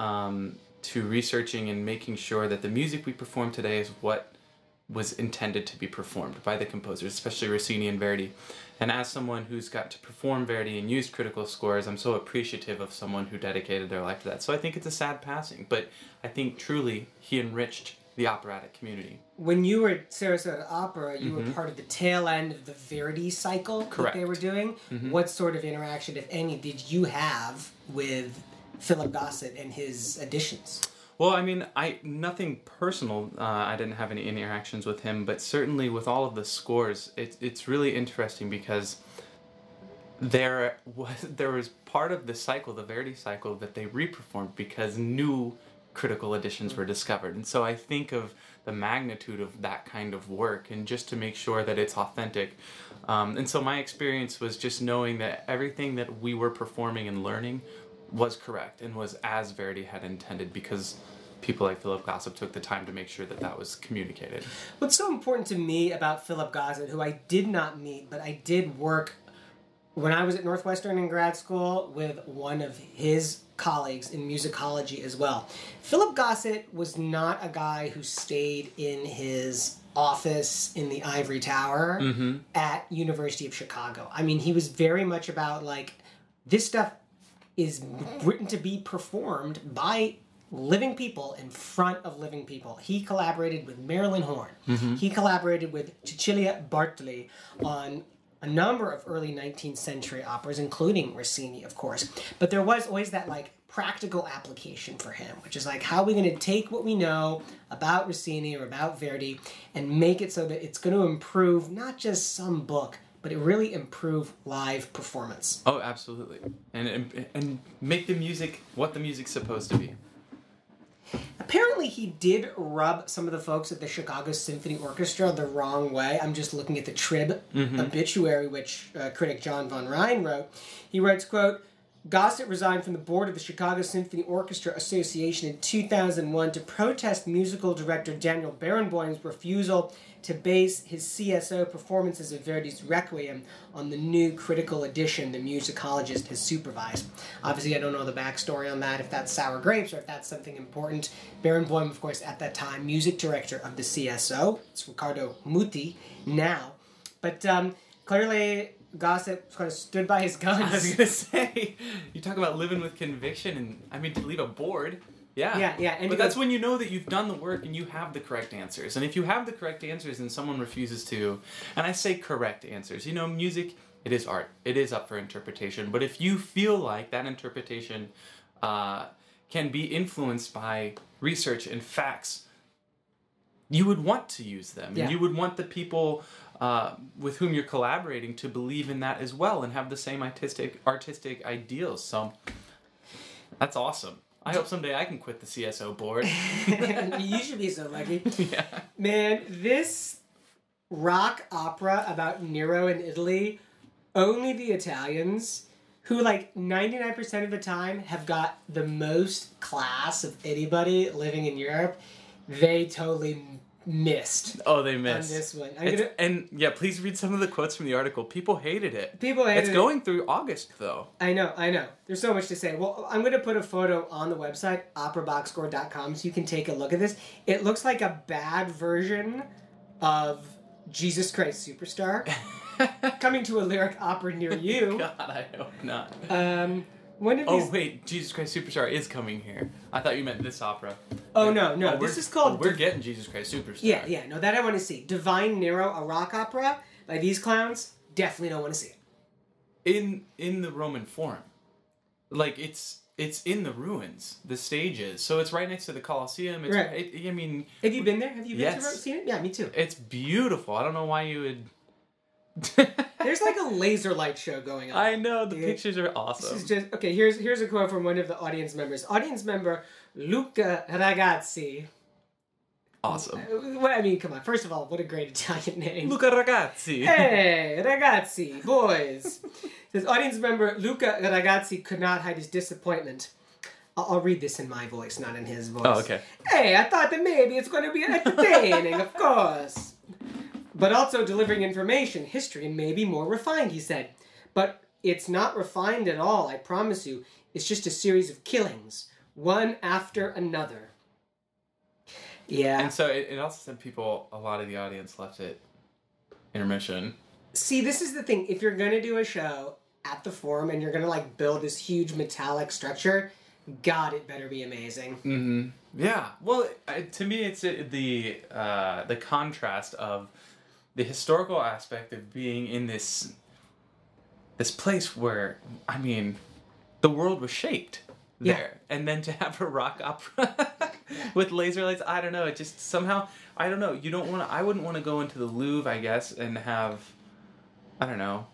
um, to researching and making sure that the music we perform today is what was intended to be performed by the composers, especially Rossini and Verdi. And as someone who's got to perform Verdi and use critical scores, I'm so appreciative of someone who dedicated their life to that. So I think it's a sad passing, but I think truly he enriched the operatic community. When you were at Sarasota Opera, you were part of the tail end of the Verdi cycle that they Mm-hmm. Correct. Mm-hmm. were doing. What sort of interaction, if any, did you have with Philip Gossett and his additions? Well, I mean, I nothing personal. Uh, I didn't have any interactions with him, but certainly with all of the scores, it, it's really interesting because there was there was part of the cycle, the Verdi cycle, that they reperformed because new critical editions were discovered, and so I think of the magnitude of that kind of work, and just to make sure that it's authentic. Um, and so my experience was just knowing that everything that we were performing and learning was correct and was as Verdi had intended because people like Philip Gossett took the time to make sure that that was communicated. What's so important to me about Philip Gossett, who I did not meet, but I did work when I was at Northwestern in grad school with one of his colleagues in musicology as well. Philip Gossett was not a guy who stayed in his office in the ivory tower mm-hmm. at University of Chicago. I mean, he was very much about like this stuff is written to be performed by living people in front of living people. He collaborated with Marilyn Horne. Mm-hmm. He collaborated with Cecilia Bartoli on a number of early 19th century operas, including Rossini, of course. But there was always that like practical application for him, which is like how are we going to take what we know about Rossini or about Verdi and make it so that it's going to improve not just some book, but it really improve live performance. Oh, absolutely, and and, and make the music what the music's supposed to be. Apparently, he did rub some of the folks at the Chicago Symphony Orchestra the wrong way. I'm just looking at the Trib obituary, which uh, critic John von Rhein wrote. He writes, quote, Gossett resigned from the board of the Chicago Symphony Orchestra Association in 2001 to protest musical director Daniel Barenboim's refusal to base his CSO performances of Verdi's Requiem on the new critical edition the musicologist has supervised. Obviously, I don't know the backstory on that, if that's sour grapes or if that's something important. Barenboim, of course, at that time, music director of the CSO. It's Riccardo Muti now. But um, clearly, Gossett kind of stood by his guns. I was gonna say, you talk about living with conviction, and I mean to leave a board. Yeah, Yeah, yeah, and but that's when you know that you've done the work and you have the correct answers. And if you have the correct answers and someone refuses to, and I say correct answers, you know, music it is art. It is up for interpretation. But if you feel like that interpretation uh, can be influenced by research and facts, you would want to use them. Yeah. And you would want the people uh, with whom you're collaborating to believe in that as well and have the same artistic artistic ideals. So that's awesome. I hope someday I can quit the CSO board. you should be so lucky. yeah. Man, this rock opera about Nero in Italy, only the Italians, who like 99% of the time have got the most class of anybody living in Europe, they totally missed. Oh, they On missed. this one. Gonna- and yeah, please read some of the quotes from the article. People hated it. People hated It's it. It's going through August though. I know, I know. There's so much to say. Well, I'm going to put a photo on the website, operaboxscore.com, so you can take a look at this. It looks like a bad version of Jesus Christ Superstar coming to a lyric opera near you. God, I hope not. Um, one of oh these. wait, Jesus Christ Superstar is coming here. I thought you meant this opera. Oh, no, no. Oh, we're- this is called. oh, we're Div- getting Jesus Christ Superstar. yeah, yeah. No, that I want to see. Divine Nero, a rock opera by these clowns. Definitely don't want to see it. in in the Roman Forum. Like it's it's in the ruins, the stages. So it's right next to the Colosseum. It's, Right. it, I mean, Have you been there? Have you been to Rome? Seen it? Yeah, me too. it's beautiful. I don't know why you would. There's like a laser light show going on. I know the Dude. pictures are awesome. This is just okay. Here's here's a quote from one of the audience members. Audience member Luca Ragazzi. awesome. Well, I mean, come on. First of all, what a great Italian name. Luca Ragazzi. Hey, ragazzi, boys. Says audience member Luca Ragazzi could not hide his disappointment. I'll, I'll read this in my voice, not in his voice. Oh, okay. Hey, I thought that maybe it's going to be entertaining, of course. But also delivering information, history, and maybe more refined, he said. But it's not refined at all, I promise you. It's just a series of killings, one after another. Yeah. And so it, it also said people, a lot of the audience left it intermission. See, this is the thing. If you're gonna do a show at the forum and you're gonna like build this huge metallic structure, God, it better be amazing. Mm. Yeah. Well, I- to me, it's uh, the uh, the contrast of the historical aspect of being in this this place where I mean, the world was shaped Yeah. there, and then to have a rock opera with laser lights. I don't know. It just somehow I don't know. You don't want to. I wouldn't want to go into the Louvre, I guess, and have I don't know.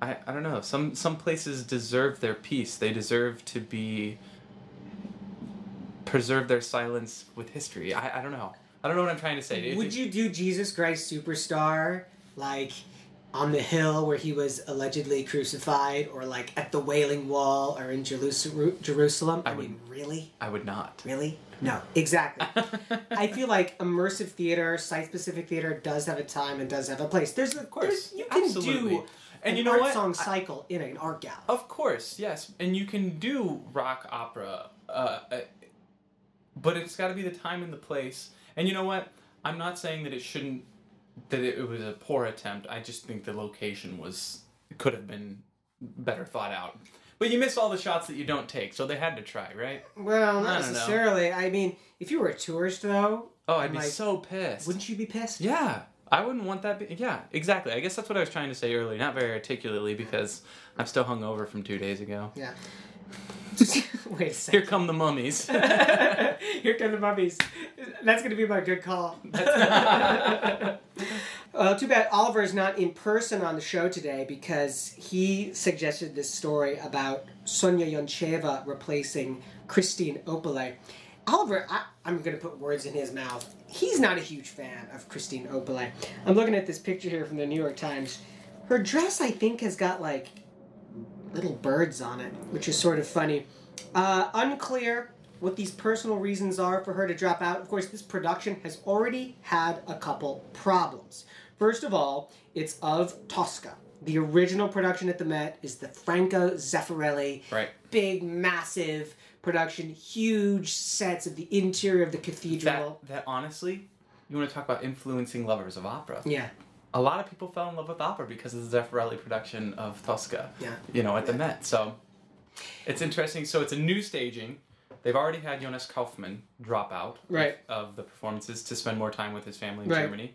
I, I don't know. Some some places deserve their peace. They deserve to be preserve their silence with history. I, I don't know. I don't know what I'm trying to say. Would you do Jesus Christ Superstar like on the hill where he was allegedly crucified, or like at the Wailing Wall, or in Jerusalem? I, I would- mean, really, I would not. really? No, exactly. I feel like immersive theater, site-specific theater, does have a time and does have a place. There's, of course. you can Absolutely. do And an you know art what? song I- cycle in an art gallery. Of course, yes, and you can do rock opera, uh, uh, but it's got to be the time and the place. And you know what? I'm not saying that it shouldn't, that it, it was a poor attempt. I just think the location was could have been better thought out. But you miss all the shots that you don't take, so they had to try, right? Well, not know. necessarily. I mean, if you were a tourist, though, Oh, I'd be like, so pissed. Wouldn't you be pissed? Yeah, I wouldn't want that. Be- yeah, exactly. I guess that's what I was trying to say earlier, not very articulately because I'm still hungover from two days ago. Yeah. Wait a Here come the mummies. Here come the mummies. That's going to be my good call. well, uh, too bad Oliver is not in person on the show today because he suggested this story about Sonia Yoncheva replacing Kristine Opolais. Oliver, I, I'm going to put words in his mouth. He's not a huge fan of Kristine Opolais. I'm looking at this picture here from the New York Times. Her dress, I think, has got like little birds on it, which is sort of funny. Uh, unclear what these personal reasons are for her to drop out. Of course, this production has already had a couple problems. First of all, it's of Tosca. The original production at the Met is the Franco Zeffirelli, Right. big, massive production, huge sets of the interior of the that cathedral. that honestly, you want to talk about influencing lovers of opera. yeah, A lot of people fell in love with opera because of the Zeffirelli production of Tosca. Yeah. You know, at the Met. So it's interesting. So it's a new staging. They've already had Jonas Kaufmann drop out Right. of the performances to spend more time with his family in Right. Germany.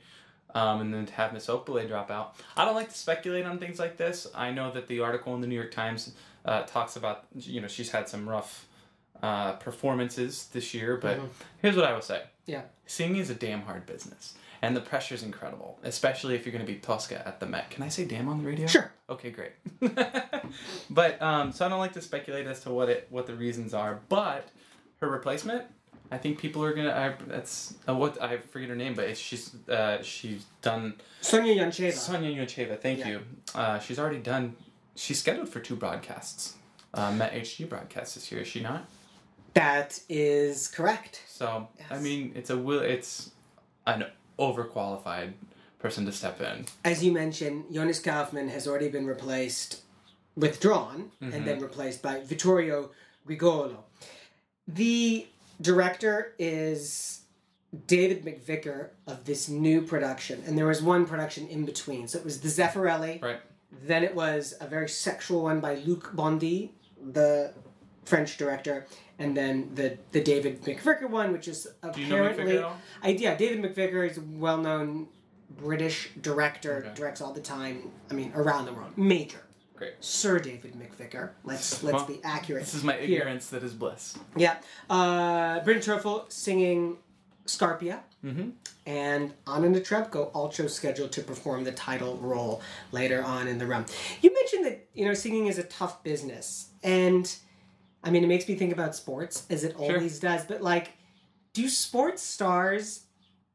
Um, and then to have Miss Opolais drop out. I don't like to speculate on things like this. I know that the article in the New York Times uh, talks about, you know, she's had some rough uh, performances this year, but Mm-hmm. here's what I will say yeah. singing is a damn hard business and the pressure's incredible especially if you're going to be tosca at the met can i say damn on the radio Sure. okay great but um, so i don't like to speculate as to what it what the reasons are but her replacement i think people are gonna I, that's uh, what i forget her name but it's, she's uh, she's done Sonia Yoncheva. sonia Yoncheva, thank Yeah. you uh, she's already done she's scheduled for two broadcasts uh, met HD broadcasts this year is she not that is correct. so I mean, it's a will. It's an overqualified person to step in. as you mentioned, Jonas Kaufmann has already been replaced, withdrawn, Mm-hmm. and then replaced by Vittorio Grigolo. The director is David McVicar of this new production, and there was one production in between. So it was the Zeffirelli, Right. then it was a very sexual one by Luc Bondy, the French director, and then the the David McVicar one, which is you know McVicar apparently at all? I, yeah, David McVicar is a well known British director, Okay. directs all the time. I mean, around the world, major. Great. Sir David McVicar. Let's let's Well, be accurate. This is my here. ignorance that is bliss. Yeah, uh, Bryn Terfel singing Scarpia, Mm-hmm. and Anna Netrebko also scheduled to perform the title role later on in the run. You mentioned that you know singing is a tough business, and I mean it makes me think about sports as it always does. But like, do sports stars,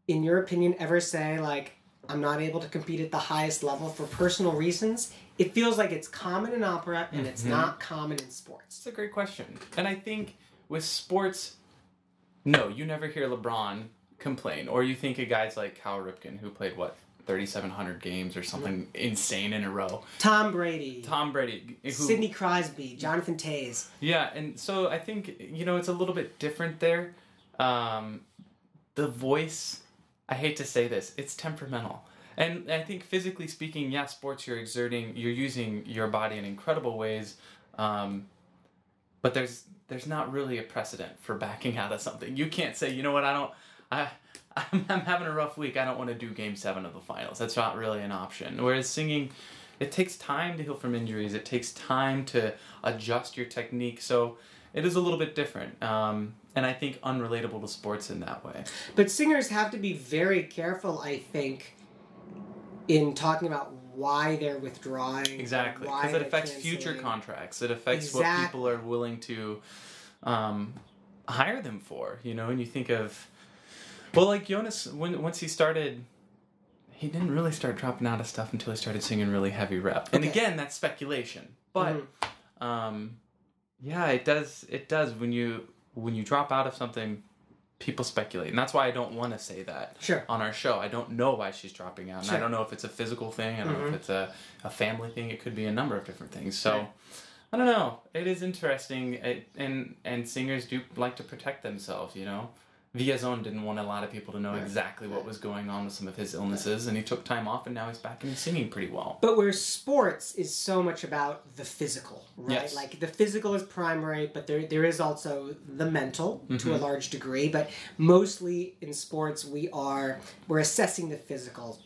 in your opinion, ever say like, "I'm not able to compete at the highest level for personal reasons"? It feels like it's common in opera and it's mm-hmm. not common in sports. It's a great question, and I think with sports, no, you never hear LeBron complain, or you think of guys like Cal Ripken who played what. 3,700 games or something insane in a row. Tom Brady, Tom Brady, who, Sidney Crosby, Jonathan Toews. Yeah, and so I think you know it's a little bit different there. Um, the voice, I hate to say this, it's temperamental, and I think physically speaking, yeah, sports you're exerting, you're using your body in incredible ways, um, but there's there's not really a precedent for backing out of something. You can't say, you know what, I don't, I, I'm, I'm having a rough week. I don't want to do Game Seven of the finals. That's not really an option. Whereas singing, it takes time to heal from injuries. It takes time to adjust your technique. So it is a little bit different. Um, and I think unrelatable to sports in that way. But singers have to be very careful, I think, in talking about why they're withdrawing. Exactly, because it affects future contracts. It affects Exact- what people are willing to um, hire them for. You know, and you think of, well, like Jonas, when once he started, he didn't really start dropping out of stuff until he started singing really heavy rep. And Okay. again, that's speculation, but um, yeah, it does. It does when you when you drop out of something. People speculate, and that's why I don't want to say that Sure. on our show. I don't know why she's dropping out, and Sure. I don't know if it's a physical thing. I don't know if it's a, a family thing. It could be a number of different things. So, Right. I don't know. It is interesting, it, and and singers do like to protect themselves. You know, Villazon didn't want a lot of people to know exactly what was going on with some of his illnesses, and he took time off, and now he's back and he's singing pretty well. But where sports is so much about the physical, right? Yes. Like the physical is primary, but there there is also the mental to Mm-hmm. a large degree. But mostly in sports, we are we're assessing the physical.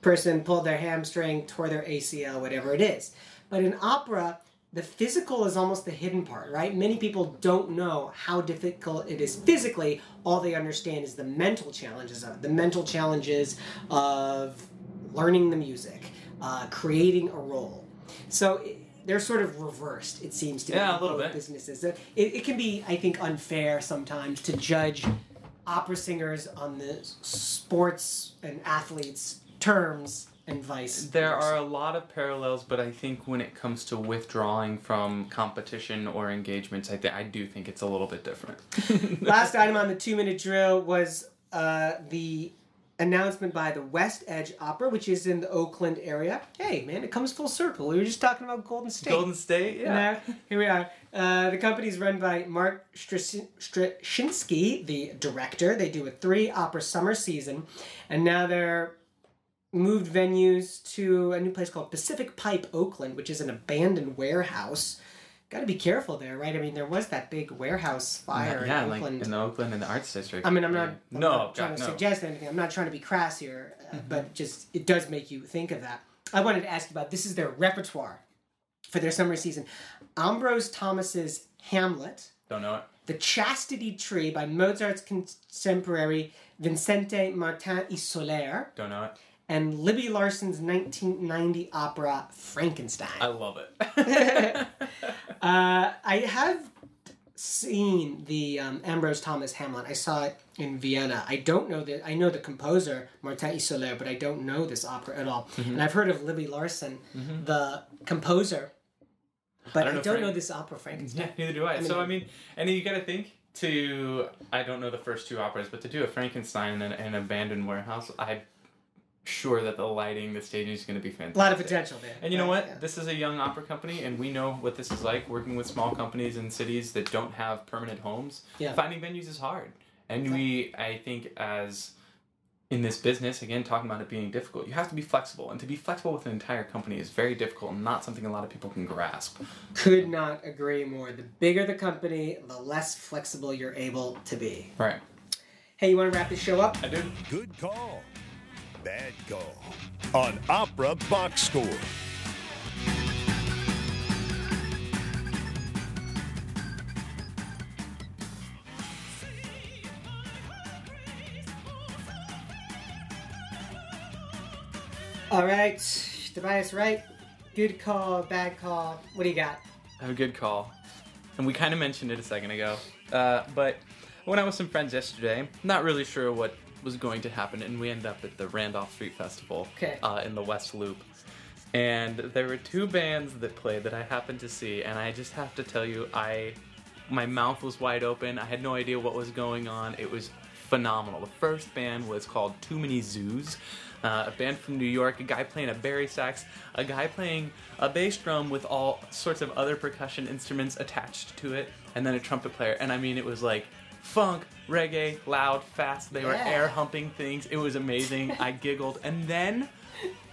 Person pulled their hamstring, tore their ACL, whatever it is. But in opera, the physical is almost the hidden part, right? Many people don't know how difficult it is physically. All they understand is the mental challenges of it, the mental challenges of learning the music, uh, creating a role. So it, they're sort of reversed, it seems to be. Yeah, a in little bit. Businesses. It, it can be, I think, unfair sometimes to judge opera singers on the sports and athletes' terms and vice. There versa. are a lot of parallels, but I think when it comes to withdrawing from competition or engagements, I, th- I do think it's a little bit different. Last item on the two minute drill was uh, the announcement by the West Edge Opera, which is in the Oakland area. Hey, man, it comes full circle. We were just talking about Golden State. Golden State, yeah. Now, here we are. Uh, the is run by Mark Straczyn- Streshinsky, the director. They do a three opera summer season, and now they're moved venues to a new place called Pacific Pipe Oakland, which is an abandoned warehouse. Got to be careful there, right? I mean, there was that big warehouse fire yeah, in like Oakland. in the Oakland and the Arts District. I mean, I'm not, I'm no, not trying God, to no. suggest anything. I'm not trying to be crass here, uh, but just it does make you think of that. I wanted to ask you about this is their repertoire for their summer season. Ambrose Thomas's Hamlet, Don't know it. The Chastity Tree by Mozart's contemporary Vincente Martin y Soler, Don't know it. And Libby Larsen's 1990 opera Frankenstein. I love it. Uh, I have seen the um, Ambrose Thomas Hamlet. I saw it in Vienna. I don't know the I know the composer Martin y Soler, but I don't know this opera at all. Mm-hmm. And I've heard of Libby Larson, the composer, but I don't don't, know know, this opera Frankenstein. yeah, neither do I. mean- so I mean, and you got to think to I don't know the first two operas, but to do a Frankenstein in an, an abandoned warehouse, I'm sure that the lighting, the staging is going to be fantastic. A lot of potential there. And you know what? Yeah. This is a young opera company, and we know what this is like working with small companies in cities that don't have permanent homes. Yeah. Finding venues is hard. And we, I think, as in this business, again, talking about it being difficult, you have to be flexible. And to be flexible with an entire company is very difficult and not something a lot of people can grasp. Could not agree more. The bigger the company, the less flexible you're able to be. Right. Hey, you want to wrap this show up? I do. Good call. Bad call. On Opera Box Score. All right, Tobias, right? Good call, bad call. What do you got? I have a good call. And we kind of mentioned it a second ago. Uh, but I went out with some friends yesterday, not really sure what was going to happen, and we ended up at the Randolph Street Festival Okay. uh, in the West Loop. And there were two bands that played that I happened to see, and I just have to tell you, I my mouth was wide open. I had no idea what was going on. It was phenomenal. The first band was called Too Many Zoos, uh, a band from New York. A guy playing a bari sax, a guy playing a bass drum with all sorts of other percussion instruments attached to it, and then a trumpet player. And I mean, it was like funk, reggae, loud, fast. They were air humping things. It was amazing. I giggled, and then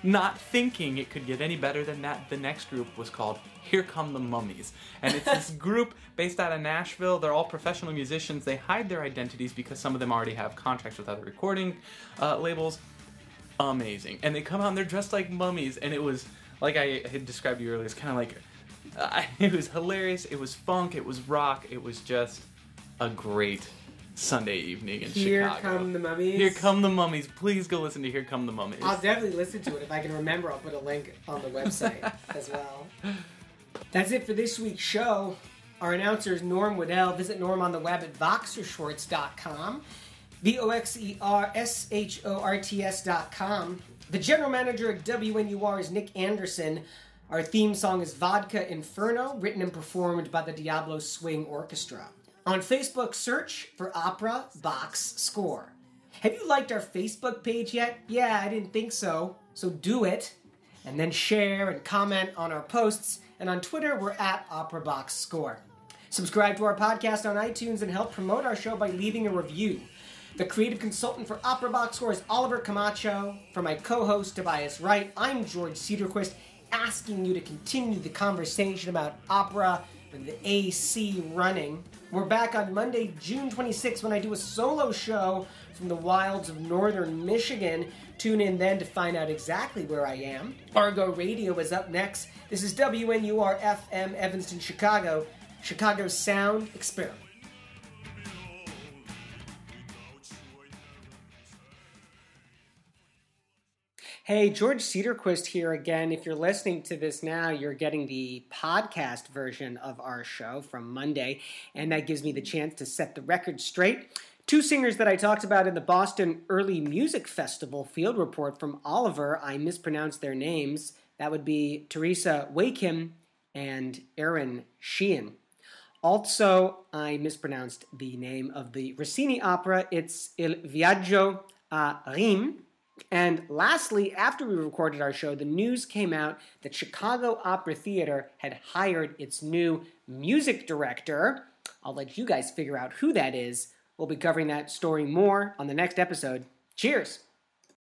not thinking it could get any better than that, the next group was called Here Come the Mummies. And it's this group based out of Nashville. They're all professional musicians. They hide their identities because some of them already have contracts with other recording uh, labels. Amazing. And they come out and they're dressed like mummies. And it was, like I had described to you earlier, it's kind of like, uh, it was hilarious. It was funk. It was rock. It was just a great Sunday evening in Here Chicago. come the mummies. Here come the mummies. Please go listen to Here Come the Mummies. I'll definitely listen to it if I can remember. I'll put a link on the website as well. That's it for this week's show. Our announcer is Norm Waddell. Visit Norm on the web at voxershorts.com. V O X E R S H O R T S.com. The general manager at WNUR is Nick Anderson. Our theme song is Vodka Inferno, written and performed by the Diablo Swing Orchestra. On Facebook, search for Opera Box Score. Have you liked our Facebook page yet? Yeah, I didn't think so. So do it. And then share and comment on our posts. And on Twitter, we're at Opera Box Score. Subscribe to our podcast on iTunes and help promote our show by leaving a review. The creative consultant for Opera Box Score is Oliver Camacho. For my co host, Tobias Wright, I'm George Cederquist, asking you to continue the conversation about opera AC running. We're back on Monday, June 26th, when I do a solo show from the wilds of northern Michigan. Tune in then to find out exactly where I am. Argo Radio is up next. This is WNUR FM Evanston, Chicago, Chicago's Sound Experiment. Hey, George Cederquist here again. If you're listening to this now, you're getting the podcast version of our show from Monday, and that gives me the chance to set the record straight. Two singers that I talked about in the Boston Early Music Festival field report from Oliver, I mispronounced their names. That would be Teresa Wakim and Aaron Sheehan. Also, I mispronounced the name of the Rossini opera. It's Il Viaggio a Reims. And lastly, after we recorded our show, the news came out that Chicago Opera Theater had hired its new music director. I'll let you guys figure out who that is. We'll be covering that story more on the next episode. Cheers!